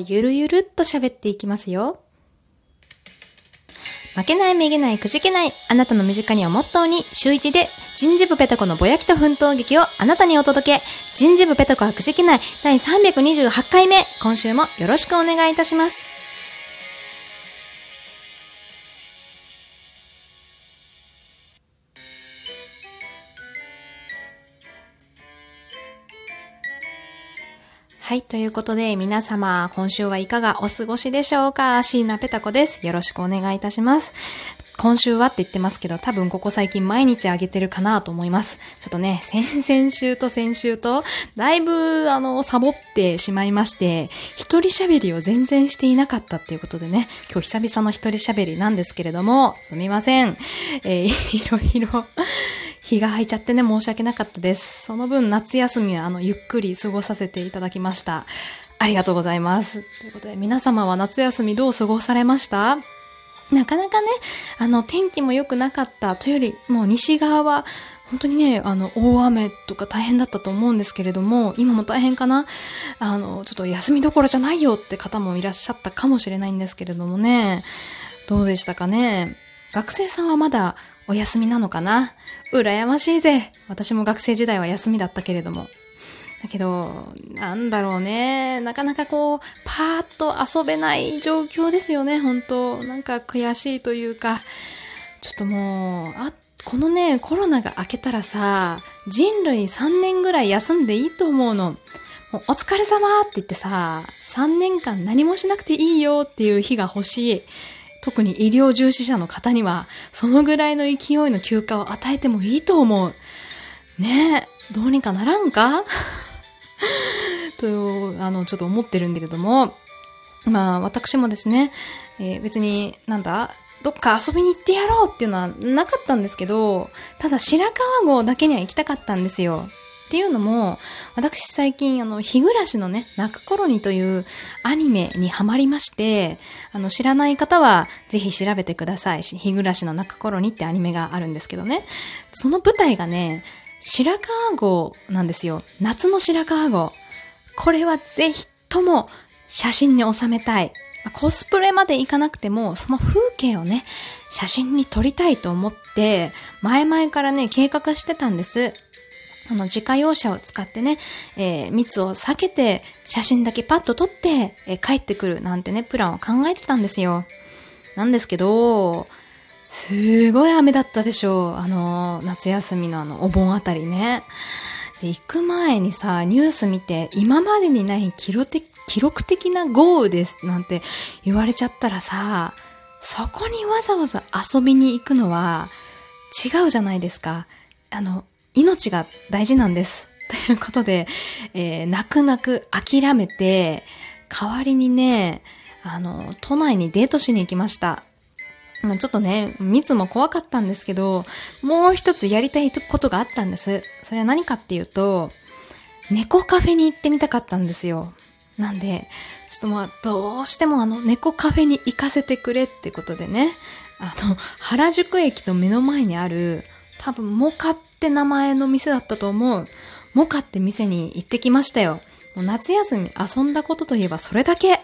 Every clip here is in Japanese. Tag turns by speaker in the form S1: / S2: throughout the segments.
S1: ゆるゆるっと喋っていきますよ。負けないめげないくじけないあなたの身近にをモットーに週一で人事部ペタコのぼやきと奮闘劇をあなたにお届け人事部ペタコはくじけない第328回目今週もよろしくお願いいたします。はい。ということで、皆様、今週はいかがお過ごしでしょうか？椎名ペタ子です。よろしくお願いいたします。今週はって言ってますけど、多分ここ最近毎日あげてるかなと思います。ちょっとね、先 々週と先週と、だいぶ、あの、サボってしまいまして、一人喋りを全然していなかったっていうことでね、今日久々の一人喋りなんですけれども、すみません。えー、いろいろ、日が空いちゃってね、申し訳なかったです。その分、夏休みは、あの、ゆっくり過ごさせていただきました。ありがとうございます。ということで、皆様は夏休みどう過ごされました？なかなかね、あの、天気も良くなかったというより、もう西側は、本当にね、あの、大雨とか大変だったと思うんですけれども、今も大変かな？あの、ちょっと休みどころじゃないよって方もいらっしゃったかもしれないんですけれどもね、どうでしたかね？学生さんはまだお休みなのかな？羨ましいぜ私も学生時代は休みだったけれども。だけど、なんだろうね。なかなかこう、パーッと遊べない状況ですよね、本当なんか悔しいというか。ちょっともう、あ、このね、コロナが明けたらさ、人類3年ぐらい休んでいいと思うの。もうお疲れ様って言ってさ、3年間何もしなくていいよっていう日が欲しい。特に医療従事者の方には、そのぐらいの勢いの休暇を与えてもいいと思う。ねえ、どうにかならんか？と、あの、ちょっと思ってるんだけども、まあ、私もですね、えー別に、なんだ、どっか遊びに行ってやろうっていうのはなかったんですけど、ただ白川郷だけには行きたかったんですよ。っていうのも、私最近、あの、日暮らしのね、泣く頃にというアニメにハマりまして、あの、知らない方はぜひ調べてくださいし。日暮らしの泣く頃にってアニメがあるんですけどね。その舞台がね、白川郷なんですよ。夏の白川郷。これはぜひとも写真に収めたい。コスプレまでいかなくても、その風景をね、写真に撮りたいと思って、前々からね、計画してたんです。あの、自家用車を使ってね、えー密を避けて、写真だけパッと撮って、えー帰ってくるなんてね、プランを考えてたんですよ。なんですけど、すごい雨だったでしょう。あの、夏休みのあの、お盆あたりね。で、行く前にさ、ニュース見て、今までにない記録的記録的な豪雨ですなんて言われちゃったらさ、そこにわざわざ遊びに行くのは違うじゃないですか。あの、命が大事なんです。ということで、えー泣く泣く諦めて、代わりにね、あの、都内にデートしに行きました。ちょっとね、密も怖かったんですけど、もう一つやりたいことがあったんです。それは何かっていうと、猫カフェに行ってみたかったんですよ。なんで、ちょっとまあ、どうしてもあの、猫カフェに行かせてくれってことでね、あの、原宿駅の目の前にある、多分、モカって名前の店だったと思う。モカって店に行ってきましたよ。もう夏休み遊んだことといえばそれだけ。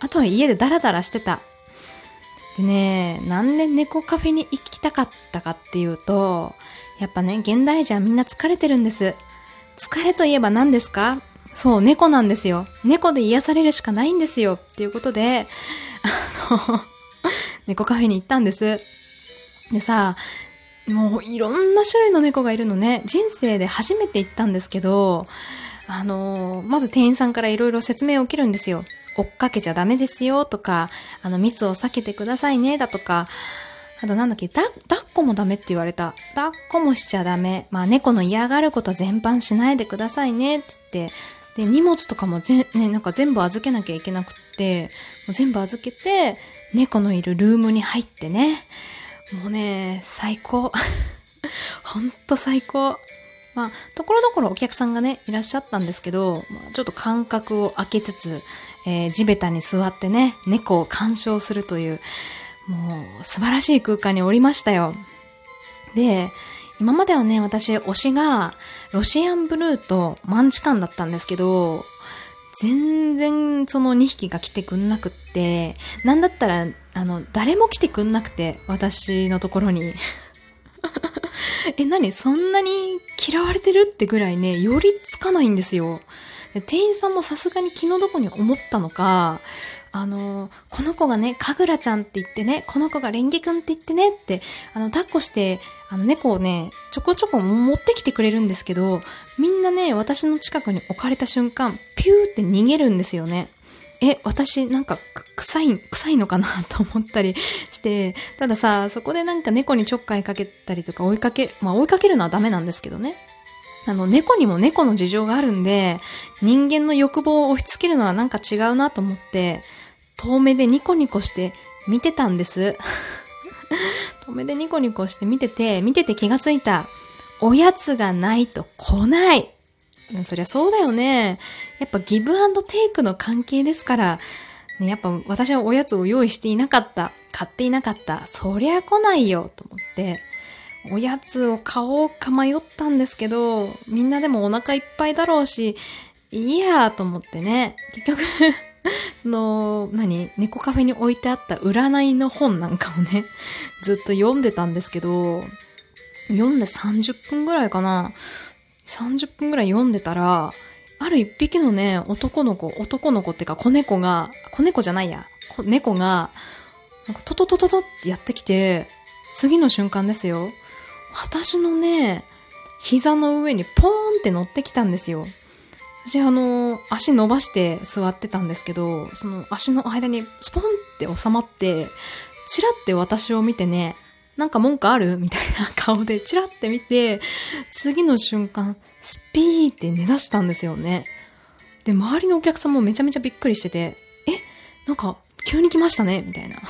S1: あとは家でダラダラしてた。でね、なんで猫カフェに行きたかったかっていうと、やっぱね、現代人はみんな疲れてるんです。疲れといえば何ですか？そう、猫なんですよ。猫で癒されるしかないんですよ。っていうことで、あの、猫カフェに行ったんです。でさ、もういろんな種類の猫がいるのね。人生で初めて行ったんですけど、あの、まず店員さんからいろいろ説明を受けるんですよ。追っかけちゃダメですよとか、あの、密を避けてくださいねだとか、あとなんだっけ、だ、抱っこもダメって言われた。抱っこもしちゃダメ。まあ猫の嫌がること全般しないでくださいねって言って、で、荷物とかもぜ、ね、なんか全部預けなきゃいけなくって、もう全部預けて、猫のいるルームに入ってね。もうね、最高。ほんと最高。まあ、ところどころお客さんがね、いらっしゃったんですけど、まあ、ちょっと間隔を空けつつ、えー地べたに座ってね、猫を鑑賞するという、もう素晴らしい空間におりましたよ。で、今まではね、私、推しが、ロシアンブルーとマンチカンだったんですけど、全然その2匹が来てくんなくって、なんだったら、あの、誰も来てくんなくて、私のところに。え、何？そんなに嫌われてるってぐらいね、寄りつかないんですよ。店員さんもさすがに気の毒に思ったのか、あの、この子がね、かぐらちゃんって言ってね、この子がレンゲくんって言ってねって、あの、抱っこして、あの、猫をね、ちょこちょこ持ってきてくれるんですけど、みんなね、私の近くに置かれた瞬間、ピューって逃げるんですよね。え、私なんか臭い、臭いのかなと思ったりして、たださ、そこでなんか猫にちょっかいかけたりとか追いかけ、まあ追いかけるのはダメなんですけどね。あの、猫にも猫の事情があるんで、人間の欲望を押し付けるのはなんか違うなと思って、遠目でニコニコして見てたんです。遠目でニコニコして見てて、見てて気がついた。おやつがないと来ない。そりゃそうだよね。やっぱギブアンドテイクの関係ですから、ね、やっぱ私はおやつを用意していなかった。買っていなかった。そりゃ来ないよ、と思って。おやつを買おうか迷ったんですけど、みんなでもお腹いっぱいだろうし、いいやと思ってね。結局 その、何猫カフェに置いてあった占いの本なんかをね、ずっと読んでたんですけど、読んで30分ぐらいかな。30分ぐらい読んでたら、ある一匹のね、男の子、男の子っていうか子猫が、子猫じゃないや、猫が、なんかトトトトトってやってきて、次の瞬間ですよ。私のね、膝の上にポーンって乗ってきたんですよ。私あの、足伸ばして座ってたんですけど、その足の間にスポンって収まって、チラって私を見てね、なんか文句ある？みたいな顔でチラって見て、次の瞬間、スピーって寝出したんですよね。で、周りのお客さんもめちゃめちゃびっくりしてて、え？なんか、急に来ましたね？みたいな。で、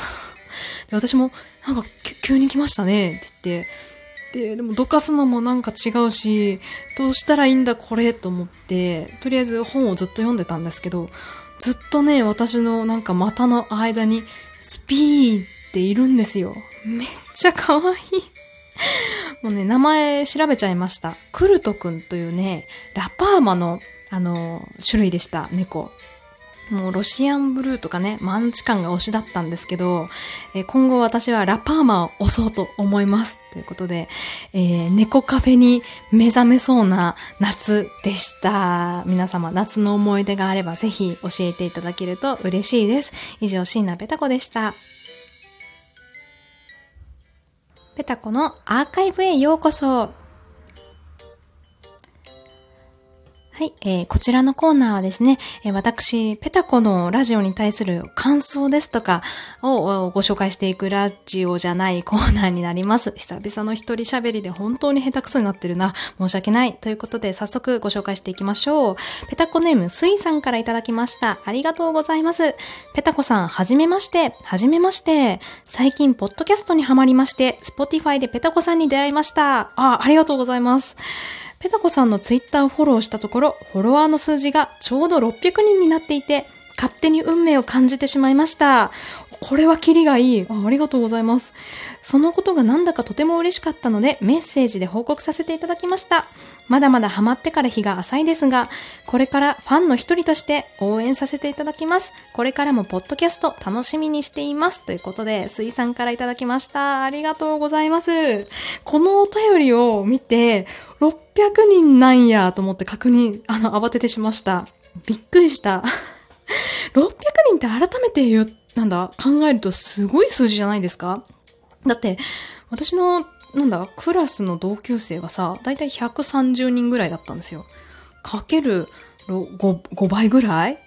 S1: 私も、なんか、急に来ましたね？って言って、で、でもどかすのもなんか違うし、どうしたらいいんだ？これと思って、とりあえず本をずっと読んでたんですけど、ずっとね、私のなんか股の間にスピーっているんですよ。めっちゃ可愛い。もうね、名前調べちゃいました。クルトくんというね、ラパーマの、あの、種類でした、猫。もうロシアンブルーとかね、マンチ感が推しだったんですけど、えー、今後私はラパーマを押そうと思います。ということで、えー、猫カフェに目覚めそうな夏でした。皆様、夏の思い出があればぜひ教えていただけると嬉しいです。以上、椎名ペタ子でした。ペタコのアーカイブへようこそ。はい、えー、こちらのコーナーはですね、えー、私、ペタコのラジオに対する感想ですとかをご紹介していくラジオじゃないコーナーになります。久々の一人喋りで本当に下手くそになってるな。申し訳ない。ということで、早速ご紹介していきましょう。ペタコネーム、スイさんからいただきました。ありがとうございます。ペタコさん、はじめまして。はじめまして。最近、ポッドキャストにハマりまして、スポティファイでペタコさんに出会いました。あ、ありがとうございます。ペタコさんのツイッターをフォローしたところ、フォロワーの数字がちょうど600人になっていて、勝手に運命を感じてしまいました。これはキリがいいあ。ありがとうございます。そのことがなんだかとても嬉しかったのでメッセージで報告させていただきました。まだまだハマってから日が浅いですが、これからファンの一人として応援させていただきます。これからもポッドキャスト楽しみにしています。ということで、水産からいただきました。ありがとうございます。このお便りを見て、600人なんやと思って確認、あの、慌ててしました。びっくりした。600人って改めて言う、なんだ、考えるとすごい数字じゃないですかだって、私の、なんだ、クラスの同級生がさ、だいたい130人ぐらいだったんですよ。かける 5, 5倍ぐらい？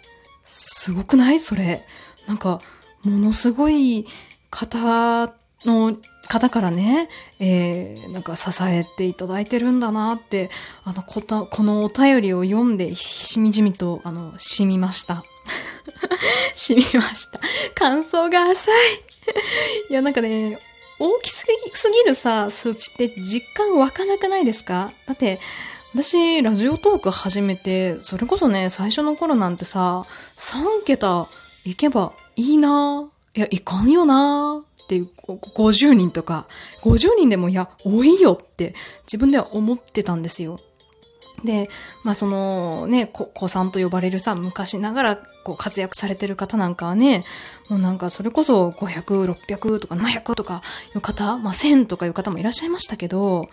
S1: すごくない？それ。なんか、ものすごい方の方からね、えー、なんか支えていただいてるんだなって、あの、こた、このお便りを読んで、しみじみと、あの、染みました。染みました。感想が浅い。いや、なんかね、大きすぎすぎるさ、数値って実感湧かなくないですか？だって、私、ラジオトーク始めて、それこそね、最初の頃なんてさ、3桁いけばいいないや、いかんよなっていう、50人とか、50人でもいや、多いよって自分では思ってたんですよ。で、まあそのね、子さんと呼ばれるさ、昔ながらこう活躍されてる方なんかはね、もうなんかそれこそ500、600とか700とかいう方、まあ1000とかいう方もいらっしゃいましたけど、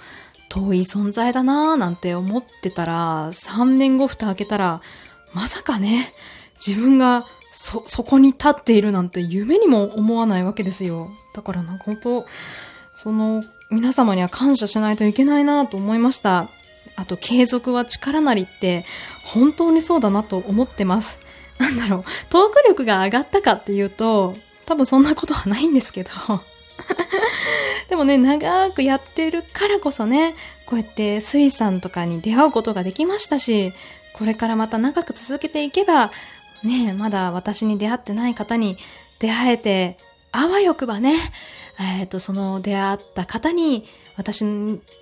S1: 遠い存在だなぁなんて思ってたら、3年後蓋開けたら、まさかね、自分がそ、そこに立っているなんて夢にも思わないわけですよ。だからなんか本当、その皆様には感謝しないといけないなぁと思いました。あと、継続は力なりって本当にそうだなと思ってます。なんだろう、トーク力が上がったかっていうと、多分そんなことはないんですけど。でもね、長くやってるからこそね、こうやって水産とかに出会うことができましたし、これからまた長く続けていけば、ね、まだ私に出会ってない方に出会えて、あわよくばね、えっ、ー、と、その出会った方に私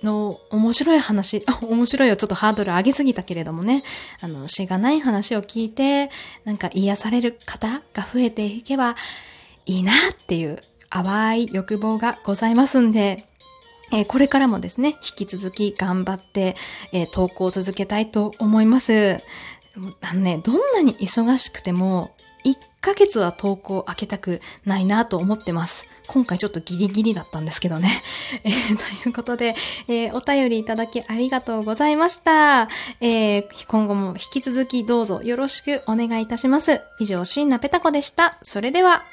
S1: の面白い話、面白いよ、ちょっとハードル上げすぎたけれどもね、あの、しがない話を聞いて、なんか癒される方が増えていけばいいなっていう淡い欲望がございますんで、えー、これからもですね、引き続き頑張って、えー、投稿を続けたいと思います。あのね、どんなに忙しくても、1ヶ月は投稿開けたくないなと思ってます。今回ちょっとギリギリだったんですけどね。えー、ということで、えー、お便りいただきありがとうございました。えー、今後も引き続きどうぞよろしくお願いいたします。以上、シンナペタコでした。それでは。